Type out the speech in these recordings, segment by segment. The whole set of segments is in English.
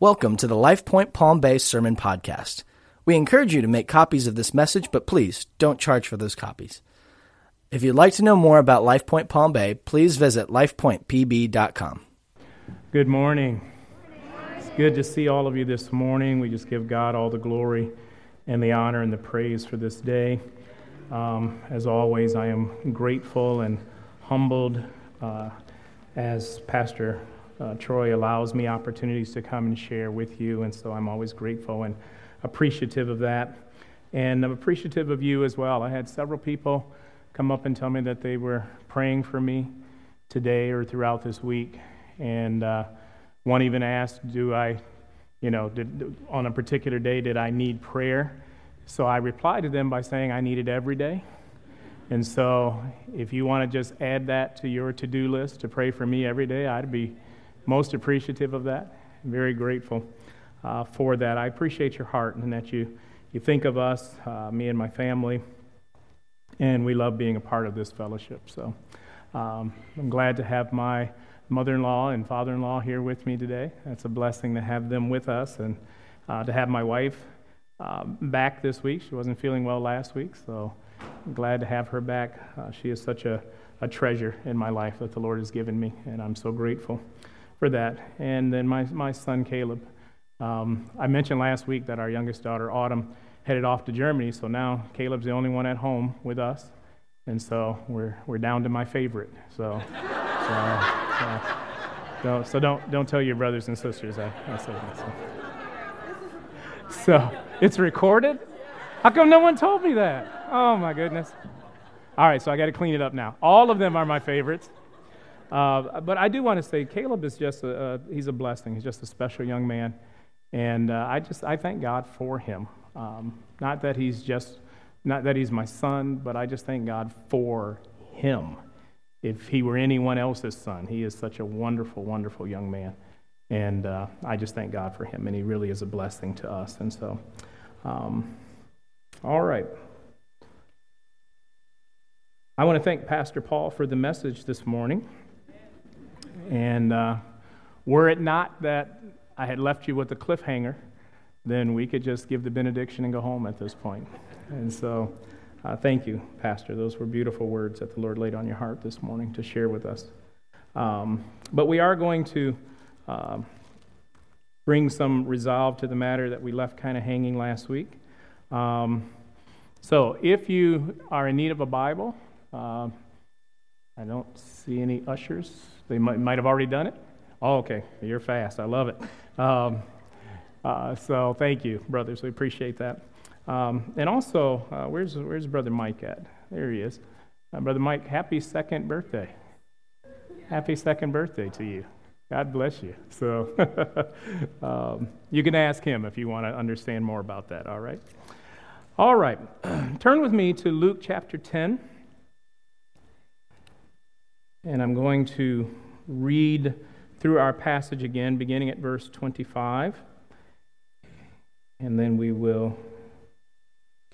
Welcome to the LifePoint Palm Bay Sermon Podcast. We encourage you to make copies of this message, but please don't charge for those copies. If you'd like to know more about LifePoint Palm Bay, please visit lifepointpb.com. Good morning. It's good to see all of you this morning. We just give God all the glory and the honor and the praise for this day. Um, as always, I am grateful and humbled uh, as Pastor uh, Troy allows me opportunities to come and share with you, and so I'm always grateful and appreciative of that. And I'm appreciative of you as well. I had several people come up and tell me that they were praying for me today or throughout this week. And uh, one even asked, Do I, you know, did, on a particular day, did I need prayer? So I replied to them by saying I need it every day. And so if you want to just add that to your to do list to pray for me every day, I'd be most appreciative of that. Very grateful uh, for that. I appreciate your heart and that you, you think of us, uh, me and my family, and we love being a part of this fellowship. So um, I'm glad to have my mother in law and father in law here with me today. That's a blessing to have them with us and uh, to have my wife um, back this week. She wasn't feeling well last week, so I'm glad to have her back. Uh, she is such a, a treasure in my life that the Lord has given me, and I'm so grateful for that. And then my, my son, Caleb. Um, I mentioned last week that our youngest daughter, Autumn, headed off to Germany, so now Caleb's the only one at home with us. And so we're, we're down to my favorite. So, so, so, don't, so don't, don't tell your brothers and sisters I, I said that. So. so it's recorded? How come no one told me that? Oh my goodness. All right, so I got to clean it up now. All of them are my favorites. Uh, but I do want to say Caleb is just a, he's a blessing. He's just a special young man. And uh, I just, I thank God for him. Um, not that he's just, not that he's my son, but I just thank God for him. If he were anyone else's son, he is such a wonderful, wonderful young man. And uh, I just thank God for him. And he really is a blessing to us. And so, um, all right. I want to thank Pastor Paul for the message this morning. And uh, were it not that I had left you with a cliffhanger, then we could just give the benediction and go home at this point. And so, uh, thank you, Pastor. Those were beautiful words that the Lord laid on your heart this morning to share with us. Um, but we are going to uh, bring some resolve to the matter that we left kind of hanging last week. Um, so, if you are in need of a Bible, uh, I don't see any ushers. They might, might have already done it. Oh, okay. You're fast. I love it. Um, uh, so thank you, brothers. We appreciate that. Um, and also, uh, where's, where's Brother Mike at? There he is. Uh, Brother Mike, happy second birthday. Happy second birthday to you. God bless you. So um, you can ask him if you want to understand more about that, all right? All right. Turn with me to Luke chapter 10. And I'm going to read through our passage again, beginning at verse 25. And then we will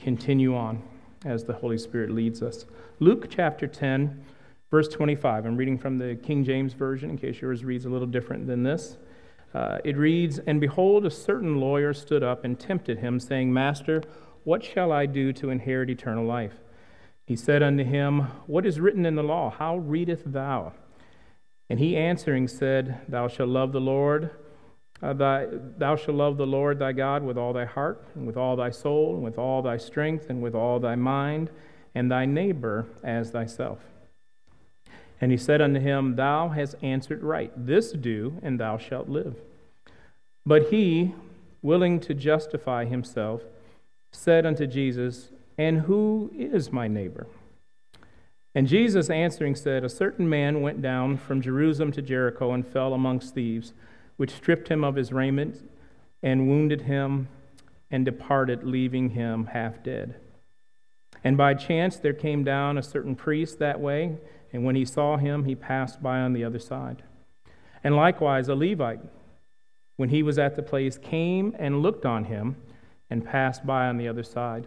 continue on as the Holy Spirit leads us. Luke chapter 10, verse 25. I'm reading from the King James Version in case yours reads a little different than this. Uh, it reads And behold, a certain lawyer stood up and tempted him, saying, Master, what shall I do to inherit eternal life? He said unto him, What is written in the law? How readest thou? And he answering said, Thou shalt love the Lord, uh, thy, thou shalt love the Lord thy God with all thy heart, and with all thy soul, and with all thy strength, and with all thy mind, and thy neighbor as thyself. And he said unto him, Thou hast answered right. This do, and thou shalt live. But he, willing to justify himself, said unto Jesus, and who is my neighbor? And Jesus answering said, A certain man went down from Jerusalem to Jericho and fell amongst thieves, which stripped him of his raiment and wounded him and departed, leaving him half dead. And by chance there came down a certain priest that way, and when he saw him, he passed by on the other side. And likewise a Levite, when he was at the place, came and looked on him and passed by on the other side.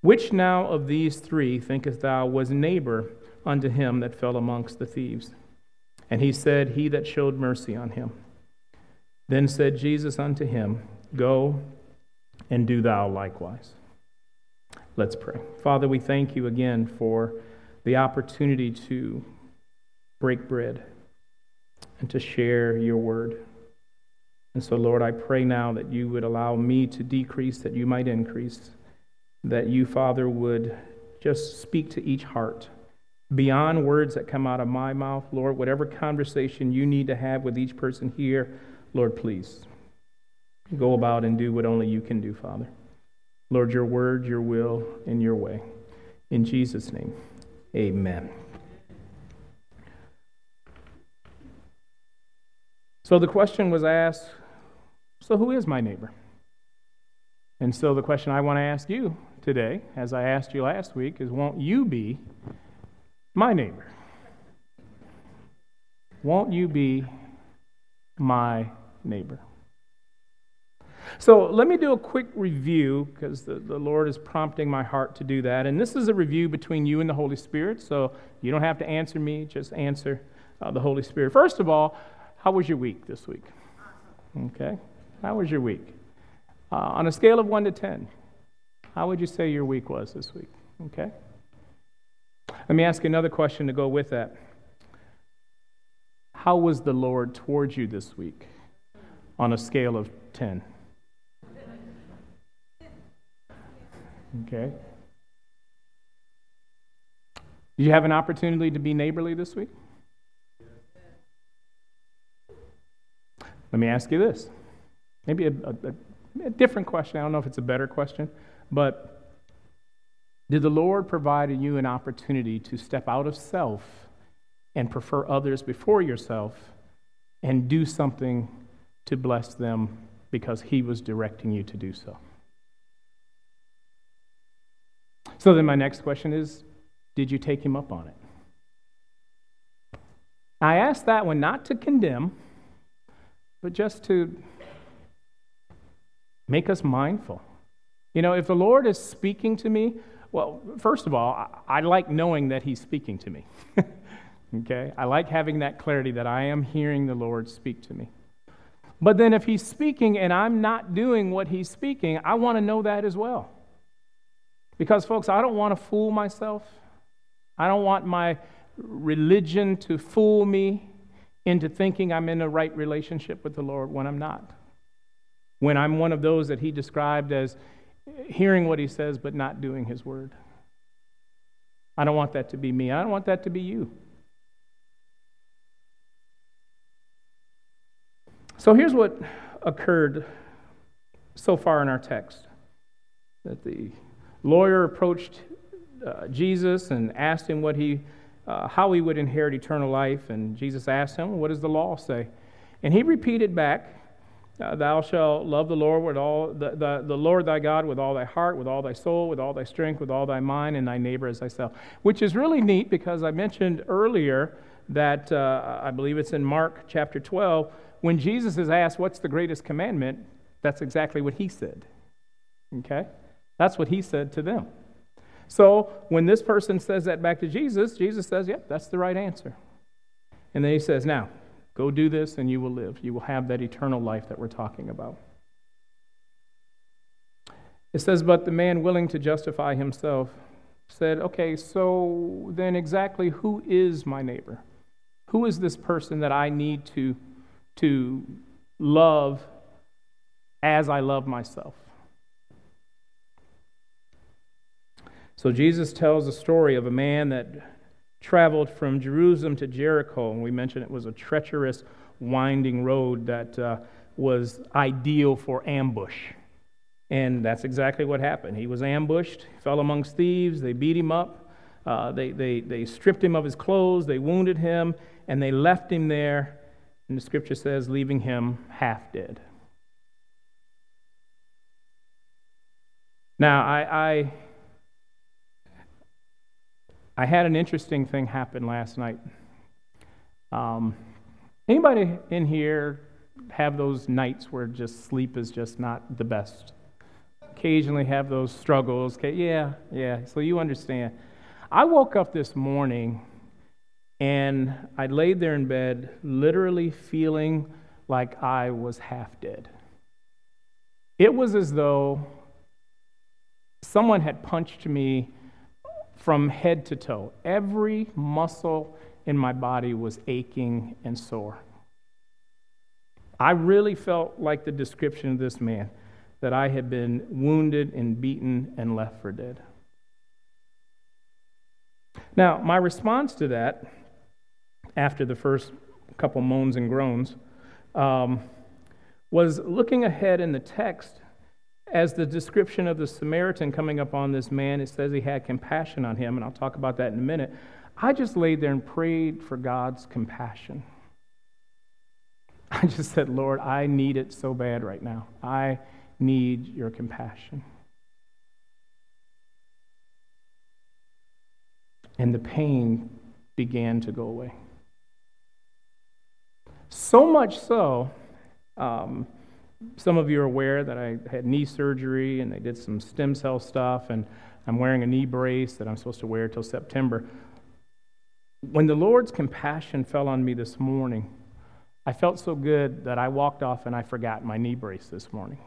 Which now of these three thinkest thou was neighbor unto him that fell amongst the thieves? And he said, He that showed mercy on him. Then said Jesus unto him, Go and do thou likewise. Let's pray. Father, we thank you again for the opportunity to break bread and to share your word. And so, Lord, I pray now that you would allow me to decrease, that you might increase, that you, Father, would just speak to each heart beyond words that come out of my mouth, Lord, whatever conversation you need to have with each person here, Lord, please go about and do what only you can do, Father. Lord, your word, your will, and your way. In Jesus' name, amen. So the question was asked so who is my neighbor? And so the question I want to ask you today, as I asked you last week, is won't you be my neighbor? Won't you be my neighbor? So let me do a quick review because the, the Lord is prompting my heart to do that. And this is a review between you and the Holy Spirit, so you don't have to answer me, just answer uh, the Holy Spirit. First of all, how was your week this week? Okay. How was your week? Uh, on a scale of 1 to 10, how would you say your week was this week? Okay. Let me ask you another question to go with that. How was the Lord towards you this week on a scale of 10? Okay. Did you have an opportunity to be neighborly this week? Let me ask you this. Maybe a, a, a, different question. I don't know if it's a better question, but did the Lord provide you an opportunity to step out of self and prefer others before yourself and do something to bless them because He was directing you to do so? So then, my next question is Did you take Him up on it? I ask that one not to condemn, but just to make us mindful. You know, if the Lord is speaking to me, well, first of all, I, I like knowing that He's speaking to me. okay? I like having that clarity that I am hearing the Lord speak to me. But then if He's speaking and I'm not doing what He's speaking, I want to know that as well. Because, folks, I don't want to fool myself. I don't want my religion to fool me into thinking I'm in a right relationship with the Lord when I'm not. When I'm one of those that He described as hearing what he says but not doing his word. I don't want that to be me. I don't want that to be you. So here's what occurred so far in our text that the lawyer approached uh, Jesus and asked him what he, uh, how he would inherit eternal life. And Jesus asked him, What does the law say? And he repeated back uh, thou shalt love the Lord with all the, the, the Lord thy God with all thy heart, with all thy soul, with all thy strength, with all thy mind, and thy neighbor as thyself. Which is really neat because I mentioned earlier that uh, I believe it's in Mark chapter 12, when Jesus is asked, What's the greatest commandment? That's exactly what he said. Okay? That's what he said to them. So when this person says that back to Jesus, Jesus says, Yep, that's the right answer. And then he says, Now, Go do this and you will live. You will have that eternal life that we're talking about. It says, But the man willing to justify himself said, Okay, so then exactly who is my neighbor? Who is this person that I need to, to love as I love myself? So Jesus tells a story of a man that traveled from Jerusalem to Jericho, and we mentioned it was a treacherous, winding road that uh, was ideal for ambush. And that's exactly what happened. He was ambushed, fell amongst thieves, they beat him up, uh, they, they, they stripped him of his clothes, they wounded him, and they left him there And the scripture says, leaving him half dead. Now, I, I, I had an interesting thing happen last night. Um, anybody in here have those nights where just sleep is just not the best? Occasionally have those struggles. Okay, yeah, yeah. So you understand. I woke up this morning and I laid there in bed, literally feeling like I was half dead. It was as though someone had punched me from head to toe. Every muscle in my body was aching and sore. I really felt like the description of this man that I had been wounded and beaten and left for dead. Now, my response to that after the first couple moans and groans, um, was looking ahead in the text as the description of the Samaritan coming up on this man, it says he had compassion on him, and I'll talk about that in a minute. I just laid there and prayed for God's compassion. I just said, Lord, I need it so bad right now. I need your compassion. And the pain began to go away. So much so, um, some of you are aware that I had knee surgery and they did some stem cell stuff, and I'm wearing a knee brace that I'm supposed to wear till September. When the Lord's compassion fell on me this morning, I felt so good that I walked off and I forgot my knee brace this morning.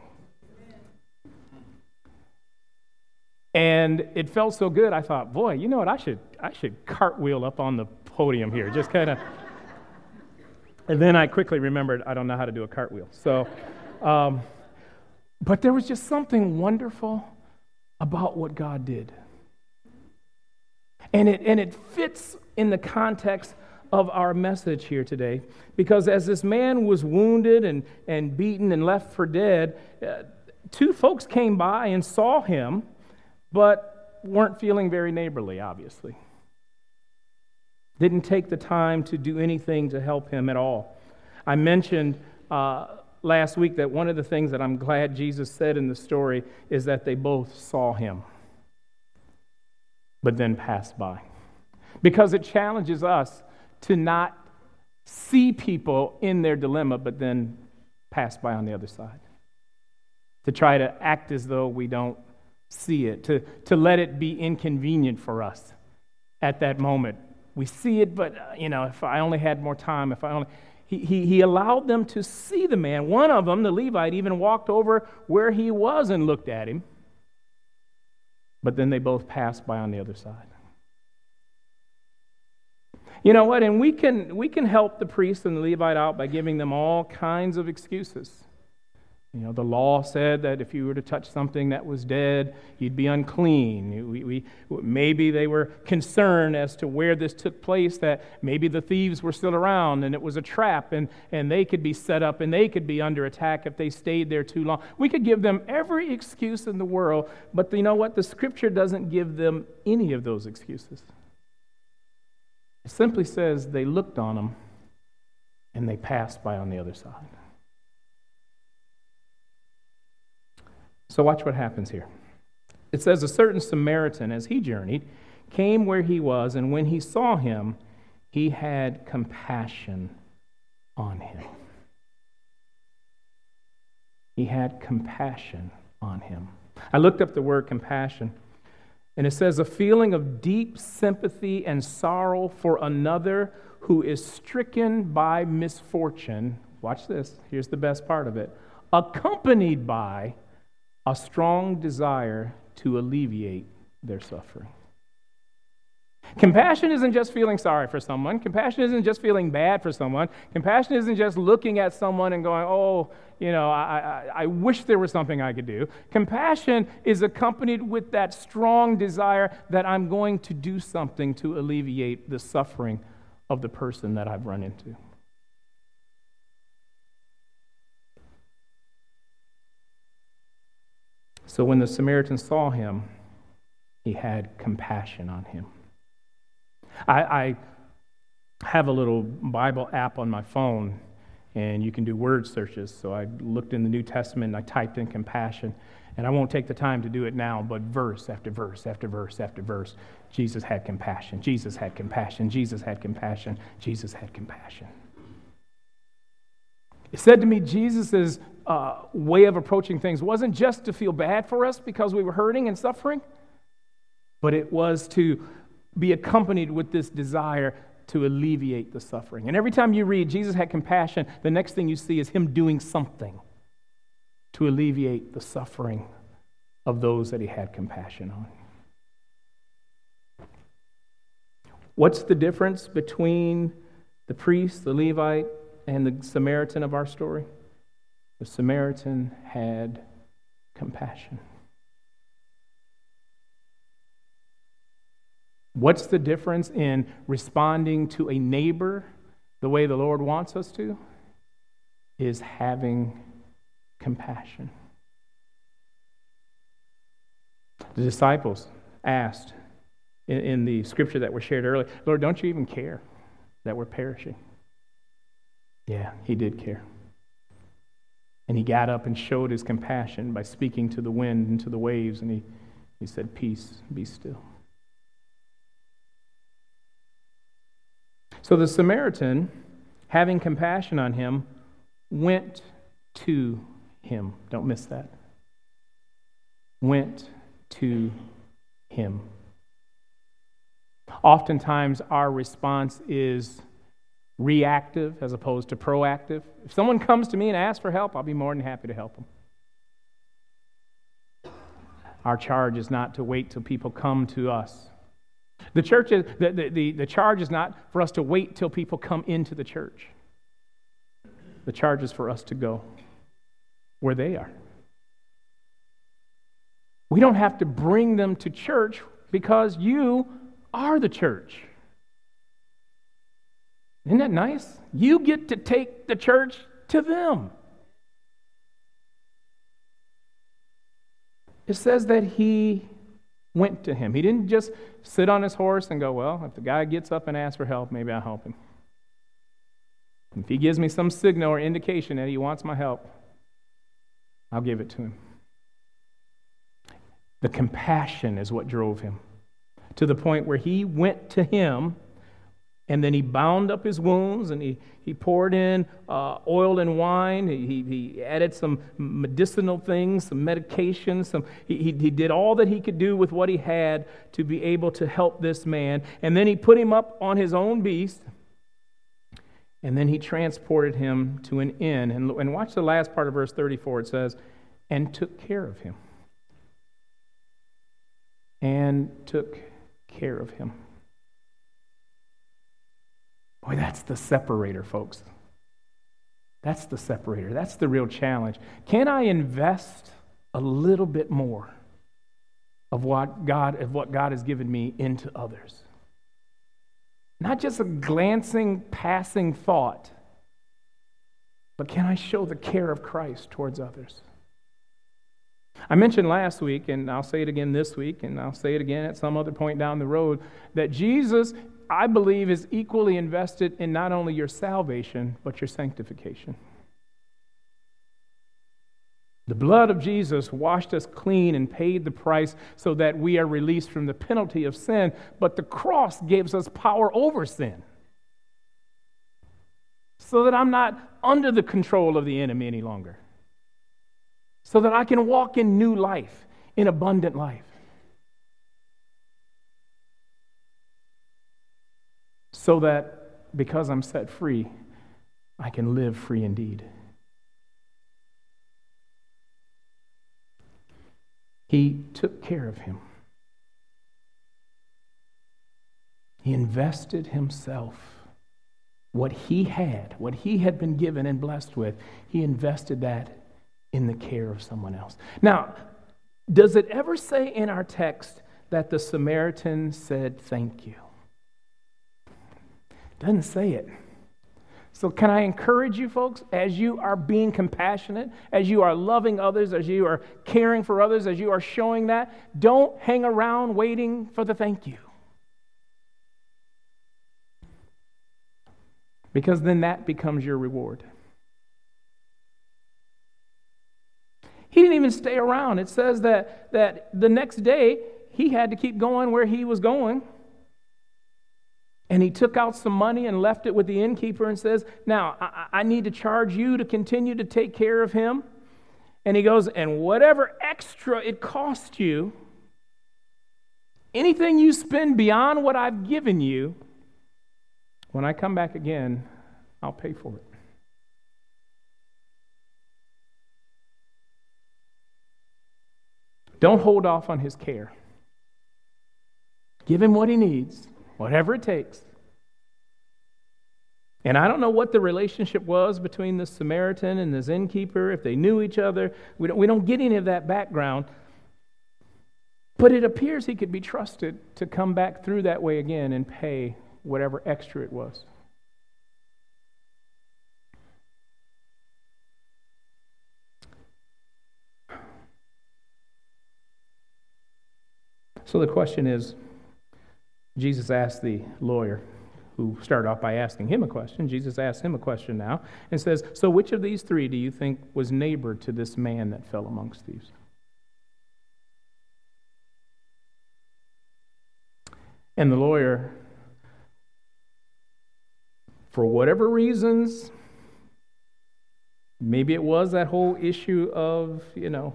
And it felt so good, I thought, boy, you know what? I should, I should cartwheel up on the podium here, just kind of. And then I quickly remembered I don't know how to do a cartwheel. So, um, but there was just something wonderful about what God did. And it, and it fits in the context of our message here today because as this man was wounded and, and beaten and left for dead, uh, two folks came by and saw him, but weren't feeling very neighborly, obviously didn't take the time to do anything to help him at all. I mentioned uh, last week that one of the things that I'm glad Jesus said in the story is that they both saw him, but then passed by. Because it challenges us to not see people in their dilemma, but then pass by on the other side. To try to act as though we don't see it, to, to let it be inconvenient for us at that moment we see it, but, uh, you know, if I only had more time, if I only. He, he, allowed them to see the man. One of them, the Levite, even walked over where he was and looked at him. But then they both passed by on the other side. You know what? And we can, we can help the priest and the Levite out by giving them all kinds of excuses. You know, the law said that if you were to touch something that was dead, you'd be unclean. We, we, maybe they were concerned as to where this took place, that maybe the thieves were still around and it was a trap and, and they could be set up and they could be under attack if they stayed there too long. We could give them every excuse in the world, but you know what? The scripture doesn't give them any of those excuses. It simply says they looked on them and they passed by on the other side. So, watch what happens here. It says, A certain Samaritan, as he journeyed, came where he was, and when he saw him, he had compassion on him. He had compassion on him. I looked up the word compassion, and it says, A feeling of deep sympathy and sorrow for another who is stricken by misfortune. Watch this. Here's the best part of it accompanied by a strong desire to alleviate their suffering. Compassion isn't just feeling sorry for someone. Compassion isn't just feeling bad for someone. Compassion isn't just looking at someone and going, oh, you know, I, I, I, wish there was something I could do. Compassion is accompanied with that strong desire that I'm going to do something to alleviate the suffering of the person that I've run into. So when the Samaritan saw him, he had compassion on him. I, I have a little Bible app on my phone, and you can do word searches. So I looked in the New Testament and I typed in compassion. And I won't take the time to do it now, but verse after verse after verse after verse, Jesus had compassion. Jesus had compassion. Jesus had compassion. Jesus had compassion. It said to me, Jesus' uh, way of approaching things wasn't just to feel bad for us because we were hurting and suffering, but it was to be accompanied with this desire to alleviate the suffering. And every time you read Jesus had compassion, the next thing you see is him doing something to alleviate the suffering of those that he had compassion on. What's the difference between the priest, the Levite, and the Samaritan of our story? The Samaritan had compassion. What's the difference in responding to a neighbor the way the Lord wants us to? Is having compassion. The disciples asked in, in, the scripture that was shared earlier, Lord, don't you even care that we're perishing? Yeah, he did care. And he got up and showed his compassion by speaking to the wind and to the waves, and he, he said, Peace, be still. So the Samaritan, having compassion on him, went to him. Don't miss that. Went to him. Oftentimes, our response is reactive as opposed to proactive. If someone comes to me and asks for help, I'll be more than happy to help them. Our charge is not to wait till people come to us. The church is the, the, the, the charge is not for us to wait till people come into the church. The charge is for us to go where they are. We don't have to bring them to church because you are the church. Isn't that nice? You get to take the church to them. It says that he went to him. He didn't just sit on his horse and go, Well, if the guy gets up and asks for help, maybe I'll help him. If he gives me some signal or indication that he wants my help, I'll give it to him. The compassion is what drove him to the point where he went to him and then he bound up his wounds and he, he poured in uh, oil and wine. He, he added some medicinal things, some medication. Some, he, he did all that he could do with what he had to be able to help this man. And then he put him up on his own beast. And then he transported him to an inn. And, and watch the last part of verse 34. It says, and took care of him. And took care of him. Boy, that's the separator, folks. That's the separator. That's the real challenge. Can I invest a little bit more of what God, of what God has given me into others? Not just a glancing, passing thought, but can I show the care of Christ towards others? I mentioned last week, and I'll say it again this week, and I'll say it again at some other point down the road, that Jesus I believe, is equally invested in not only your salvation, but your sanctification. The blood of Jesus washed us clean and paid the price so that we are released from the penalty of sin, but the cross gives us power over sin. So that I'm not under the control of the enemy any longer. So that I can walk in new life, in abundant life. So that because I'm set free, I can live free indeed. He took care of him. He invested himself. What he had, what he had been given and blessed with, he invested that in the care of someone else. Now, does it ever say in our text that the Samaritan said, Thank you? Doesn't say it. So, can I encourage you folks as you are being compassionate, as you are loving others, as you are caring for others, as you are showing that, don't hang around waiting for the thank you. Because then that becomes your reward. He didn't even stay around. It says that, that the next day he had to keep going where he was going. And he took out some money and left it with the innkeeper and says, Now, I, I need to charge you to continue to take care of him. And he goes, And whatever extra it cost you, anything you spend beyond what I've given you, when I come back again, I'll pay for it. Don't hold off on his care. Give him what he needs, whatever it takes. And I don't know what the relationship was between the Samaritan and the innkeeper, if they knew each other. We don't, we don't get any of that background. But it appears he could be trusted to come back through that way again and pay whatever extra it was. So the question is Jesus asked the lawyer, who started off by asking him a question. Jesus asked him a question now and says, So which of these three do you think was neighbor to this man that fell amongst thieves? And the lawyer, for whatever reasons, maybe it was that whole issue of, you know,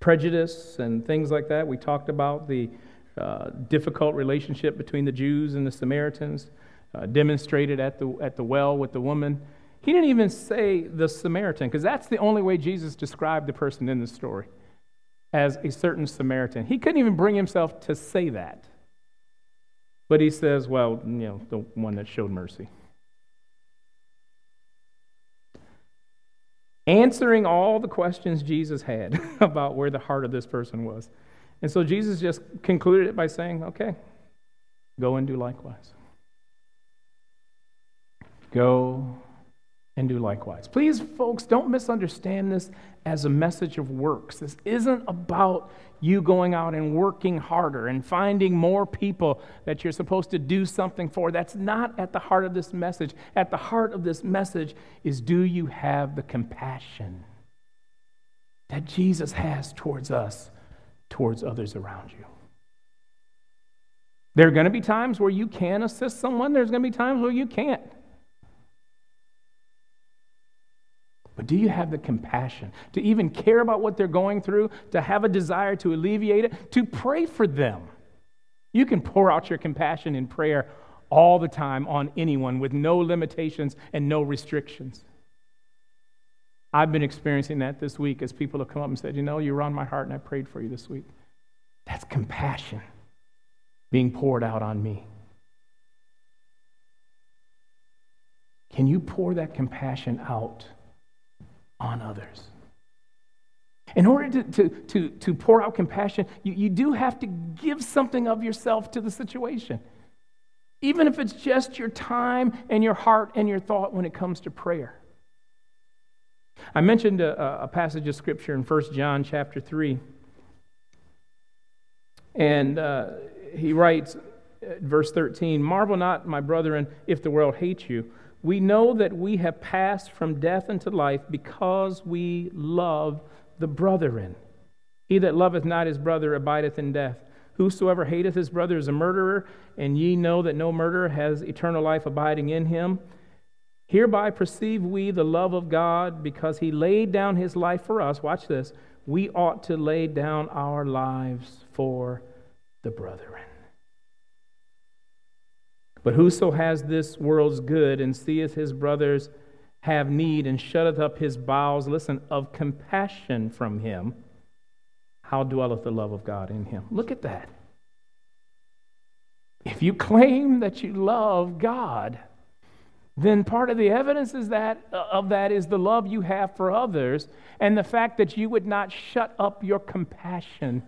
prejudice and things like that. We talked about the uh, difficult relationship between the Jews and the Samaritans, uh, demonstrated at the, at the well with the woman. He didn't even say the Samaritan, because that's the only way Jesus described the person in the story as a certain Samaritan. He couldn't even bring himself to say that. But he says, well, you know, the one that showed mercy. answering all the questions Jesus had about where the heart of this person was. And so Jesus just concluded it by saying, okay, go and do likewise. Go and do likewise. Please, folks, don't misunderstand this as a message of works. This isn't about you going out and working harder and finding more people that you're supposed to do something for. That's not at the heart of this message. At the heart of this message is do you have the compassion that Jesus has towards us, towards others around you? There are going to be times where you can assist someone, there's going to be times where you can't. But do you have the compassion to even care about what they're going through, to have a desire to alleviate it, to pray for them? You can pour out your compassion in prayer all the time on anyone with no limitations and no restrictions. I've been experiencing that this week as people have come up and said, You know, you were on my heart and I prayed for you this week. That's compassion being poured out on me. Can you pour that compassion out? on others. In order to, to, to, to pour out compassion, you, you do have to give something of yourself to the situation. Even if it's just your time and your heart and your thought when it comes to prayer. I mentioned a, a passage of scripture in 1 John chapter 3. And uh, he writes, verse 13 Marvel not, my brethren, if the world hates you. We know that we have passed from death into life because we love the brethren. He that loveth not his brother abideth in death. Whosoever hateth his brother is a murderer, and ye know that no murderer has eternal life abiding in him. Hereby perceive we the love of God, because he laid down his life for us. Watch this. We ought to lay down our lives for the brethren. But whoso has this world's good and seeth his brothers have need and shutteth up his bowels, listen, of compassion from him, how dwelleth the love of God in him? Look at that. If you claim that you love God, then part of the evidence is that, uh, of that is the love you have for others and the fact that you would not shut up your compassion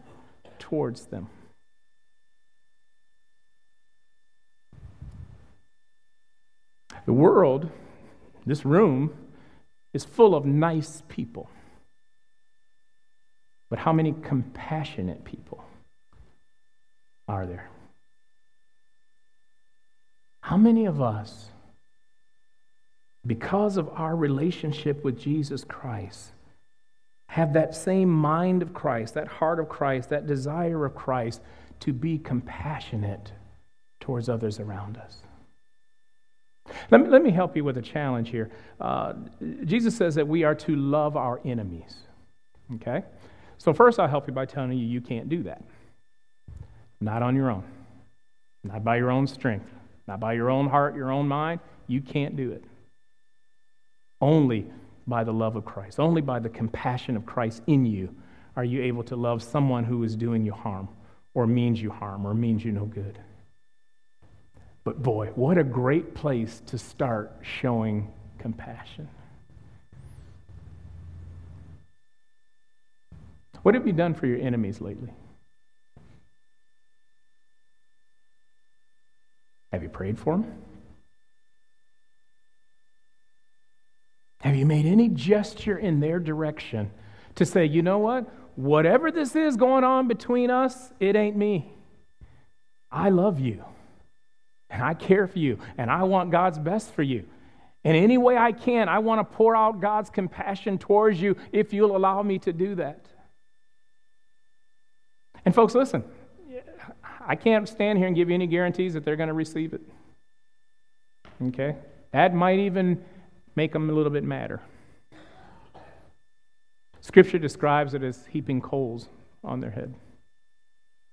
towards them. The world, this room, is full of nice people. But how many compassionate people are there? How many of us, because of our relationship with Jesus Christ, have that same mind of Christ, that heart of Christ, that desire of Christ to be compassionate towards others around us. Let me, let me help you with a challenge here. Uh, Jesus says that we are to love our enemies. Okay? So, first, I'll help you by telling you you can't do that. Not on your own, not by your own strength, not by your own heart, your own mind. You can't do it. Only by the love of Christ, only by the compassion of Christ in you are you able to love someone who is doing you harm or means you harm or means you no good. But boy, what a great place to start showing compassion. What have you done for your enemies lately? Have you prayed for them? Have you made any gesture in their direction to say, you know what? Whatever this is going on between us, it ain't me. I love you, and I care for you, and I want God's best for you. And any way I can, I want to pour out God's compassion towards you if you'll allow me to do that. And, folks, listen, I can't stand here and give you any guarantees that they're going to receive it. Okay? That might even make them a little bit madder. Scripture describes it as heaping coals on their head.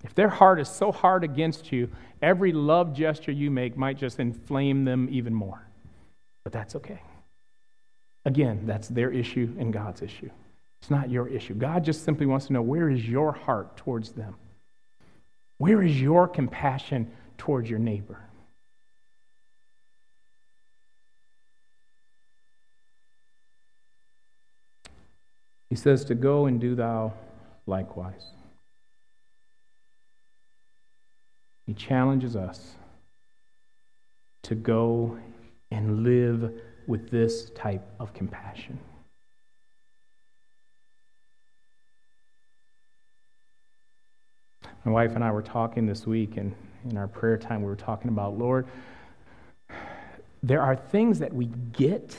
If their heart is so hard against you, every love gesture you make might just inflame them even more. But that's okay. Again, that's their issue and God's issue. It's not your issue. God just simply wants to know where is your heart towards them? Where is your compassion towards your neighbor? He says to go and do thou likewise. He challenges us to go and live with this type of compassion. My wife and I were talking this week, and in our prayer time, we were talking about, Lord, there are things that we get,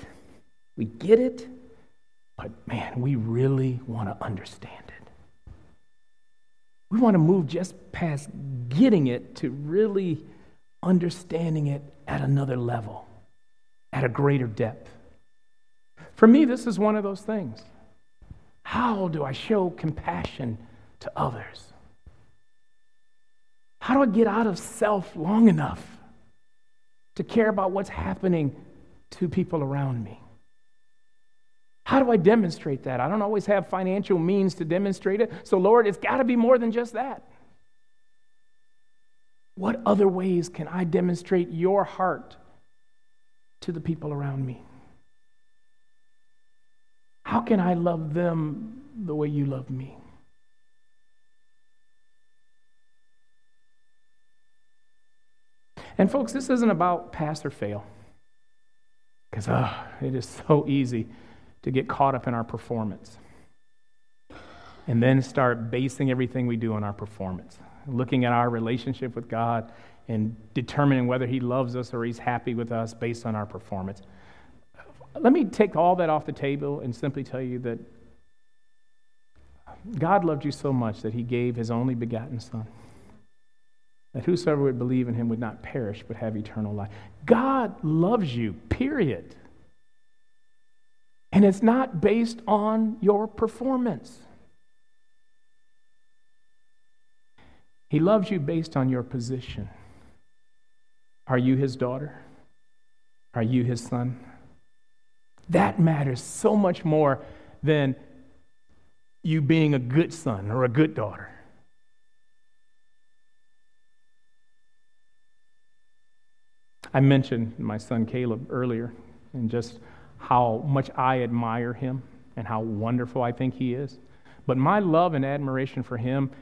we get it, but man, we really want to understand it. We want to move just past getting it to really understanding it at another level, at a greater depth. For me, this is one of those things. How do I show compassion to others? How do I get out of self long enough to care about what's happening to people around me? How do I demonstrate that? I don't always have financial means to demonstrate it. So, Lord, it's got to be more than just that. What other ways can I demonstrate your heart to the people around me? How can I love them the way you love me? And, folks, this isn't about pass or fail. Because, oh, uh, it is so easy to get caught up in our performance and then start basing everything we do on our performance, looking at our relationship with God and determining whether He loves us or He's happy with us based on our performance. Let me take all that off the table and simply tell you that God loved you so much that He gave His only begotten Son that whosoever would believe in him would not perish but have eternal life. God loves you, period. And it's not based on your performance. He loves you based on your position. Are you his daughter? Are you his son? That matters so much more than you being a good son or a good daughter. I mentioned my son Caleb earlier and just how much I admire him and how wonderful I think he is. But my love and admiration for him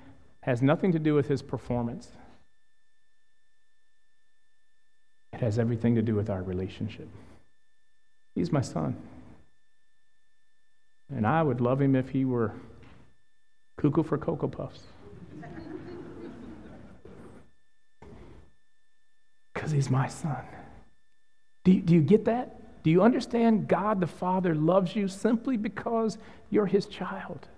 has nothing to do with his performance. It has everything to do with our relationship. He's my son. And I would love him if he were cuckoo for Cocoa Puffs. Because he's my son. Do you, do you get that? Do you understand God the Father loves you simply because you're his child?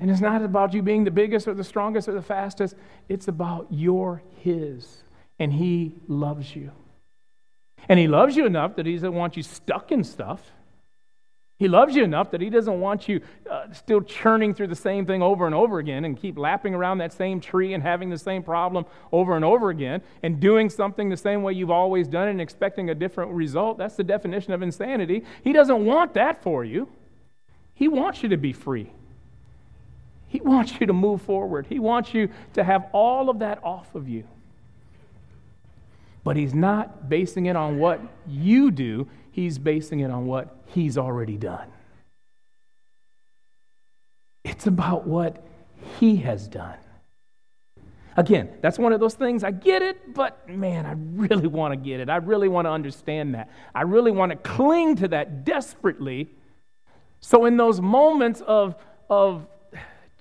And it's not about you being the biggest or the strongest or the fastest, it's about you're his, and he loves you. And he loves you enough that he doesn't want you stuck in stuff. He loves you enough that He doesn't want you uh, still churning through the same thing over and over again and keep lapping around that same tree and having the same problem over and over again and doing something the same way you've always done and expecting a different result. That's the definition of insanity. He doesn't want that for you. He wants you to be free. He wants you to move forward. He wants you to have all of that off of you. But He's not basing it on what you do, He's basing it on what He's already done. It's about what He has done. Again, that's one of those things. I get it, but man, I really want to get it. I really want to understand that. I really want to cling to that desperately. So, in those moments of, of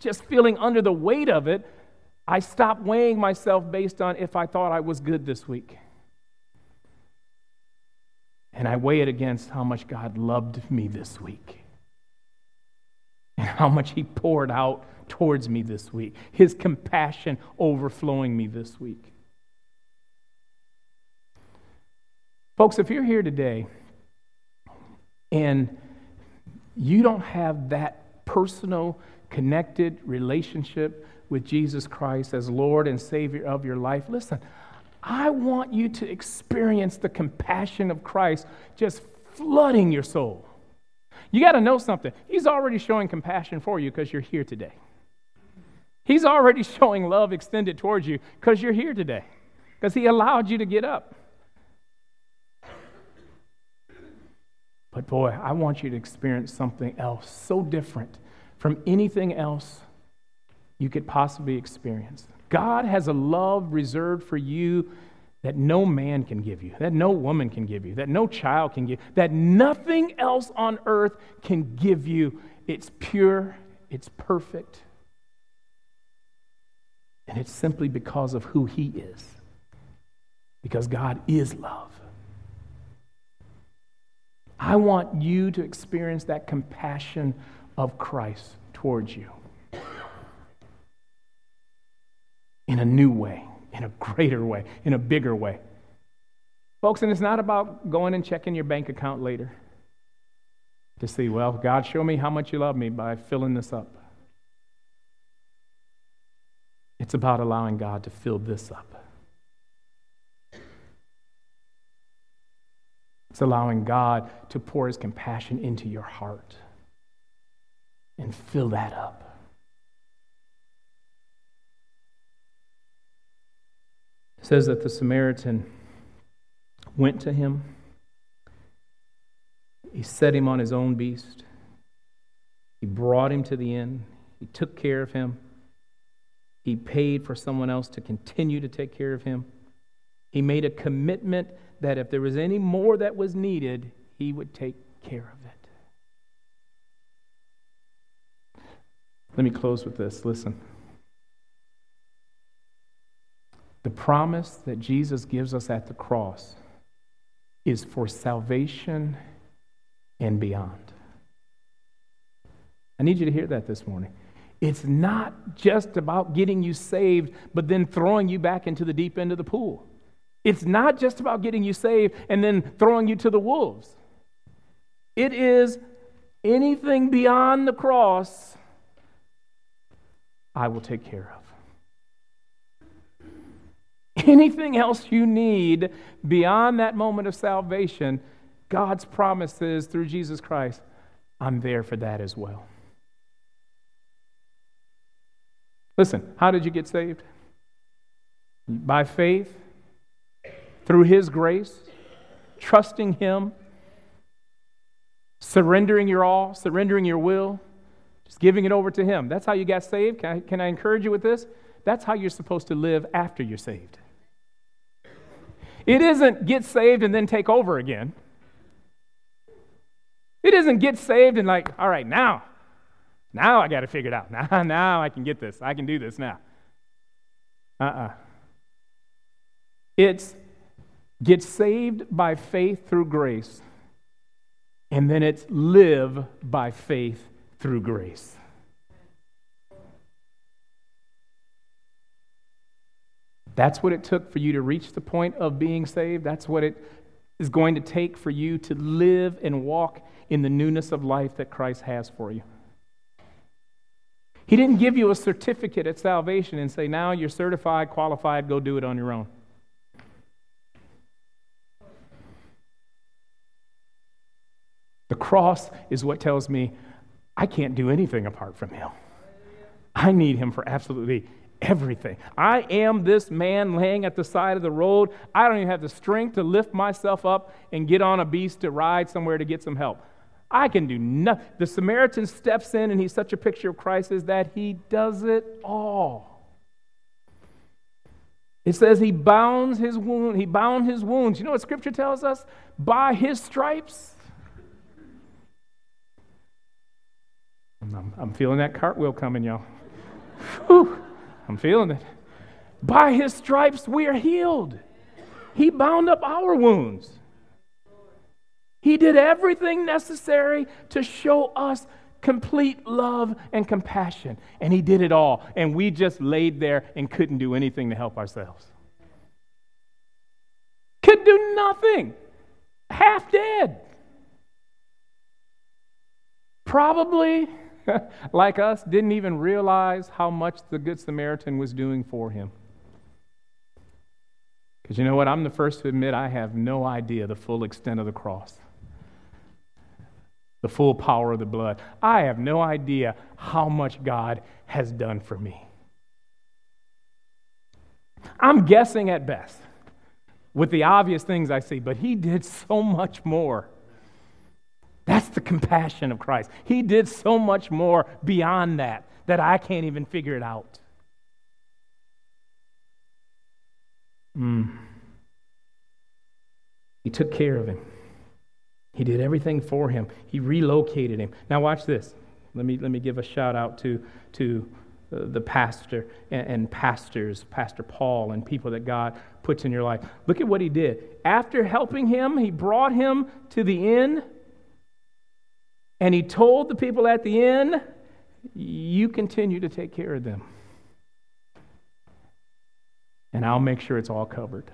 just feeling under the weight of it, I stop weighing myself based on if I thought I was good this week. And I weigh it against how much God loved me this week and how much He poured out towards me this week, His compassion overflowing me this week. Folks, if you're here today and you don't have that personal, connected relationship with Jesus Christ as Lord and Savior of your life, listen, I want you to experience the compassion of Christ just flooding your soul. You got to know something. He's already showing compassion for you because you're here today. He's already showing love extended towards you because you're here today, because He allowed you to get up. But boy, I want you to experience something else so different from anything else you could possibly experience. God has a love reserved for you that no man can give you, that no woman can give you, that no child can give, that nothing else on earth can give you. It's pure, it's perfect, and it's simply because of who He is. Because God is love. I want you to experience that compassion of Christ towards you. In a new way, in a greater way, in a bigger way. Folks, and it's not about going and checking your bank account later to see, well, God, show me how much you love me by filling this up. It's about allowing God to fill this up. It's allowing God to pour his compassion into your heart and fill that up. Says that the Samaritan went to him. He set him on his own beast. He brought him to the inn. He took care of him. He paid for someone else to continue to take care of him. He made a commitment that if there was any more that was needed, he would take care of it. Let me close with this. Listen. The promise that Jesus gives us at the cross is for salvation and beyond. I need you to hear that this morning. It's not just about getting you saved, but then throwing you back into the deep end of the pool. It's not just about getting you saved and then throwing you to the wolves. It is anything beyond the cross, I will take care of anything else you need beyond that moment of salvation, God's promises through Jesus Christ, I'm there for that as well. Listen, how did you get saved? By faith, through His grace, trusting Him, surrendering your all, surrendering your will, just giving it over to Him. That's how you got saved. Can I, can I encourage you with this? That's how you're supposed to live after you're saved. It isn't get saved and then take over again. It isn't get saved and like, all right, now, now I got to figure it out. Now, now I can get this. I can do this now. Uh uh-uh. uh It's get saved by faith through grace, and then it's live by faith through grace. That's what it took for you to reach the point of being saved. That's what it is going to take for you to live and walk in the newness of life that Christ has for you. He didn't give you a certificate at salvation and say, now you're certified, qualified, go do it on your own. The cross is what tells me I can't do anything apart from Him. I need Him for absolutely everything. I am this man laying at the side of the road. I don't even have the strength to lift myself up and get on a beast to ride somewhere to get some help. I can do nothing. The Samaritan steps in, and he's such a picture of Christ is that he does it all. It says he bounds his wound. He bound his wounds. You know what Scripture tells us? By his stripes. I'm, I'm feeling that cartwheel coming, y'all. I'm feeling it. By his stripes we are healed. He bound up our wounds. He did everything necessary to show us complete love and compassion. And He did it all. And we just laid there and couldn't do anything to help ourselves. Could do nothing. Half dead. Probably, like us, didn't even realize how much the Good Samaritan was doing for him. Because you know what? I'm the first to admit I have no idea the full extent of the cross the full power of the blood. I have no idea how much God has done for me. I'm guessing at best with the obvious things I see, but He did so much more. That's the compassion of Christ. He did so much more beyond that that I can't even figure it out. Mm. He took care of him. He did everything for him. He relocated him. Now, watch this. Let me, let me give a shout out to, to uh, the pastor and, and pastors, Pastor Paul, and people that God puts in your life. Look at what he did. After helping him, he brought him to the inn, and he told the people at the inn, You continue to take care of them. And I'll make sure it's all covered.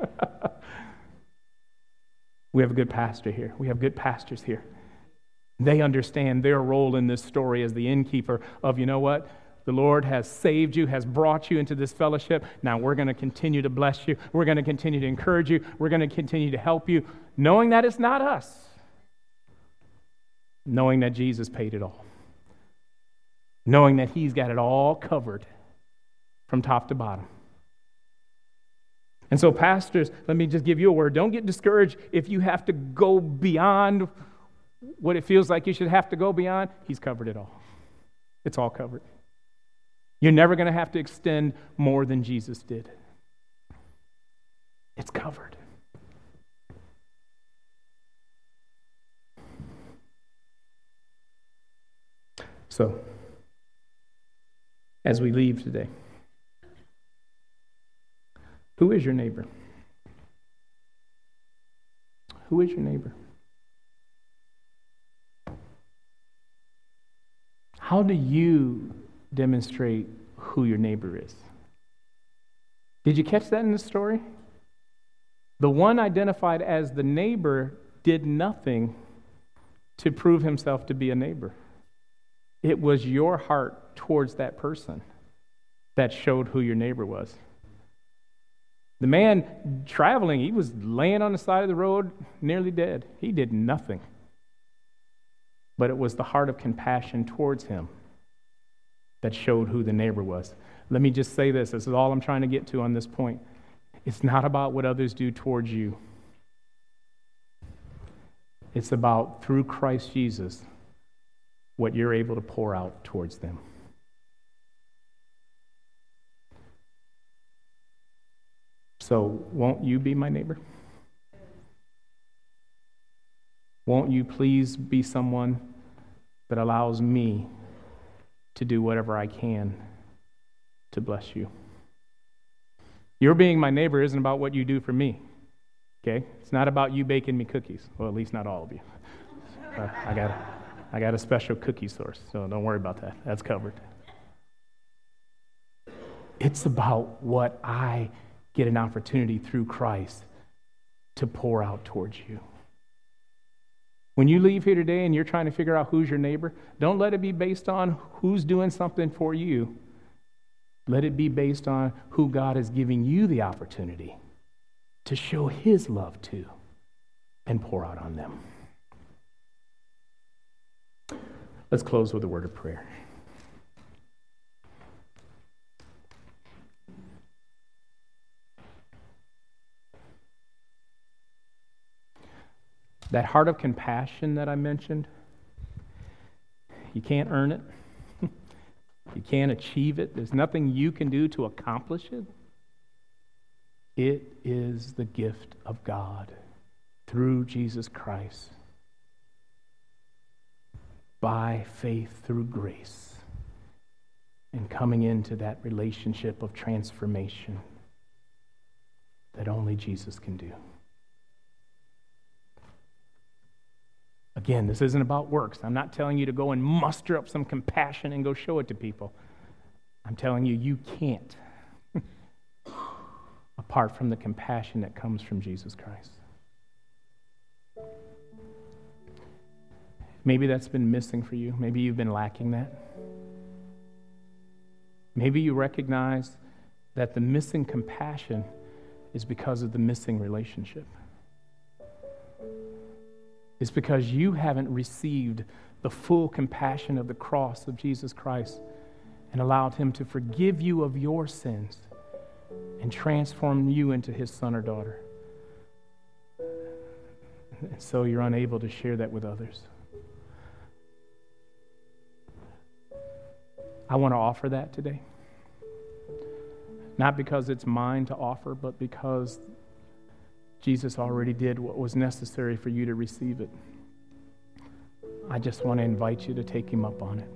We have a good pastor here. We have good pastors here. They understand their role in this story as the innkeeper of, you know what? The Lord has saved you, has brought you into this fellowship. Now we're going to continue to bless you. We're going to continue to encourage you. We're going to continue to help you, knowing that it's not us, knowing that Jesus paid it all, knowing that He's got it all covered from top to bottom. And so, pastors, let me just give you a word. Don't get discouraged if you have to go beyond what it feels like you should have to go beyond. He's covered it all, it's all covered. You're never going to have to extend more than Jesus did. It's covered. So, as we leave today, who is your neighbor? Who is your neighbor? How do you demonstrate who your neighbor is? Did you catch that in the story? The one identified as the neighbor did nothing to prove himself to be a neighbor. It was your heart towards that person that showed who your neighbor was. The man traveling, he was laying on the side of the road, nearly dead. He did nothing. But it was the heart of compassion towards him that showed who the neighbor was. Let me just say this this is all I'm trying to get to on this point. It's not about what others do towards you, it's about, through Christ Jesus, what you're able to pour out towards them. So, won't you be my neighbor? Won't you please be someone that allows me to do whatever I can to bless you? Your being my neighbor isn't about what you do for me. Okay? It's not about you baking me cookies. Well, at least not all of you. Uh, I got I got a special cookie source, so don't worry about that. That's covered. It's about what I get an opportunity through Christ to pour out towards you. When you leave here today and you're trying to figure out who's your neighbor, don't let it be based on who's doing something for you. Let it be based on who God is giving you the opportunity to show His love to and pour out on them. Let's close with a word of prayer. That heart of compassion that I mentioned, you can't earn it. you can't achieve it. There's nothing you can do to accomplish it. It is the gift of God through Jesus Christ by faith through grace and coming into that relationship of transformation that only Jesus can do. Again, this isn't about works. I'm not telling you to go and muster up some compassion and go show it to people. I'm telling you, you can't apart from the compassion that comes from Jesus Christ. Maybe that's been missing for you. Maybe you've been lacking that. Maybe you recognize that the missing compassion is because of the missing relationship. It's because you haven't received the full compassion of the cross of Jesus Christ and allowed Him to forgive you of your sins and transform you into His son or daughter. And so you're unable to share that with others. I want to offer that today. Not because it's mine to offer, but because Jesus already did what was necessary for you to receive it. I just want to invite you to take him up on it.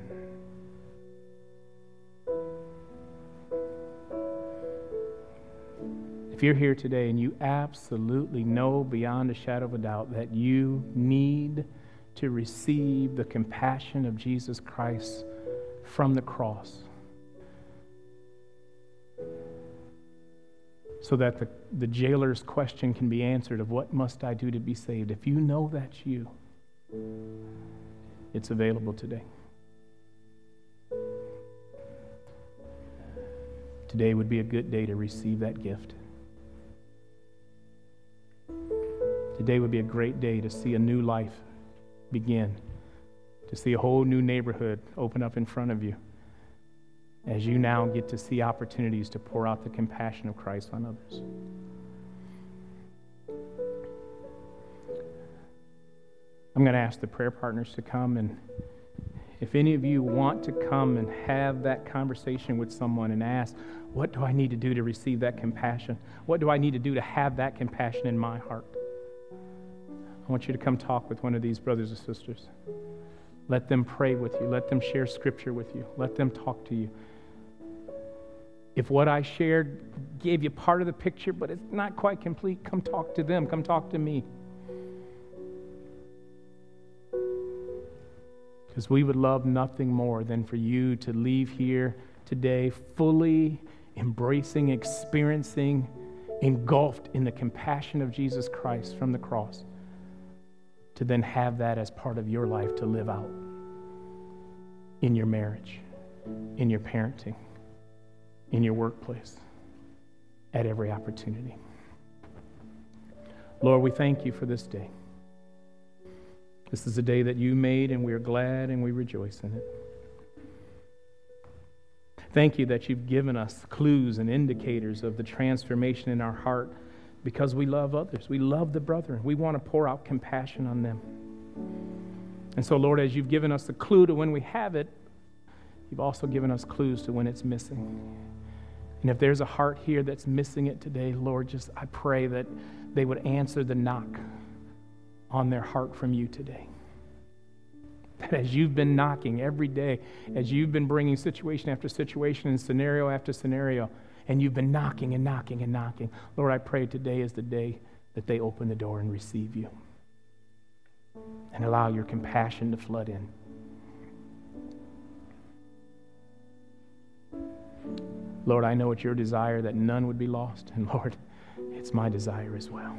If you're here today and you absolutely know beyond a shadow of a doubt that you need to receive the compassion of Jesus Christ from the cross, so that the, the jailer's question can be answered of what must I do to be saved. If you know that's you, it's available today. Today would be a good day to receive that gift. Today would be a great day to see a new life begin, to see a whole new neighborhood open up in front of you as you now get to see opportunities to pour out the compassion of Christ on others. I'm going to ask the prayer partners to come, and if any of you want to come and have that conversation with someone and ask, What do I need to do to receive that compassion? What do I need to do to have that compassion in my heart? I want you to come talk with one of these brothers or sisters. Let them pray with you. Let them share scripture with you. Let them talk to you. If what I shared gave you part of the picture, but it's not quite complete, come talk to them. Come talk to me. Because we would love nothing more than for you to leave here today fully embracing, experiencing, engulfed in the compassion of Jesus Christ from the cross to then have that as part of your life to live out in your marriage, in your parenting, in your workplace, at every opportunity. Lord, we thank you for this day. This is a day that you made, and we are glad and we rejoice in it. Thank you that you've given us clues and indicators of the transformation in our heart because we love others. We love the brethren. We want to pour out compassion on them. And so, Lord, as you've given us the clue to when we have it, you've also given us clues to when it's missing. And if there's a heart here that's missing it today, Lord, just I pray that they would answer the knock on their heart from you today. That as you've been knocking every day, as you've been bringing situation after situation and scenario after scenario, and you've been knocking and knocking and knocking. Lord, I pray today is the day that they open the door and receive you and allow your compassion to flood in. Lord, I know it's your desire that none would be lost. And Lord, it's my desire as well.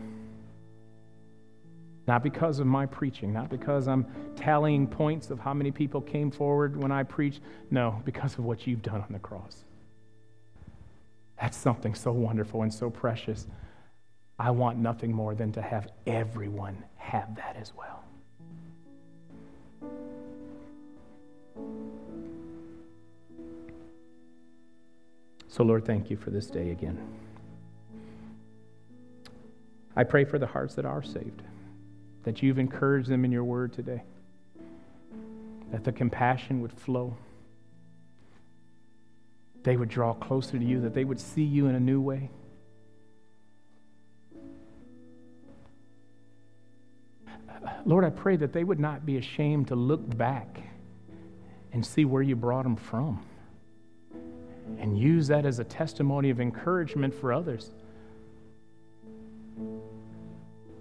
Not because of my preaching, not because I'm tallying points of how many people came forward when I preached. No, because of what you've done on the cross. That's something so wonderful and so precious. I want nothing more than to have everyone have that as well. So, Lord, thank you for this day again. I pray for the hearts that are saved, that you've encouraged them in your word today, that the compassion would flow, they would draw closer to you, that they would see you in a new way. Lord, I pray that they would not be ashamed to look back and see where you brought them from and use that as a testimony of encouragement for others.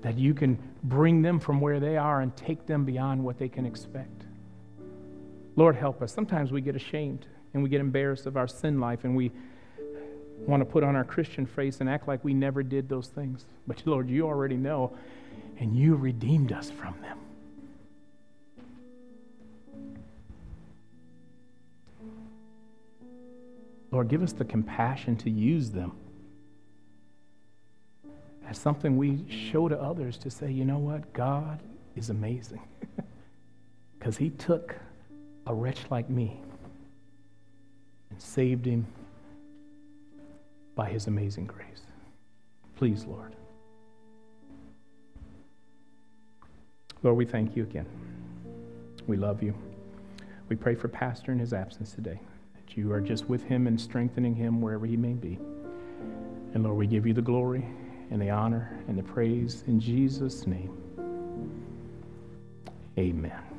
That you can bring them from where they are and take them beyond what they can expect. Lord, help us. Sometimes we get ashamed and we get embarrassed of our sin life and we want to put on our Christian face and act like we never did those things. But Lord, you already know, and you redeemed us from them. Lord, give us the compassion to use them as something we show to others to say, you know what? God is amazing. Because he took a wretch like me saved him by his amazing grace. Please, Lord. Lord, we thank you again. We love you. We pray for Pastor in his absence today that you are just with him and strengthening him wherever he may be. And Lord, we give you the glory and the honor and the praise in Jesus' name. Amen.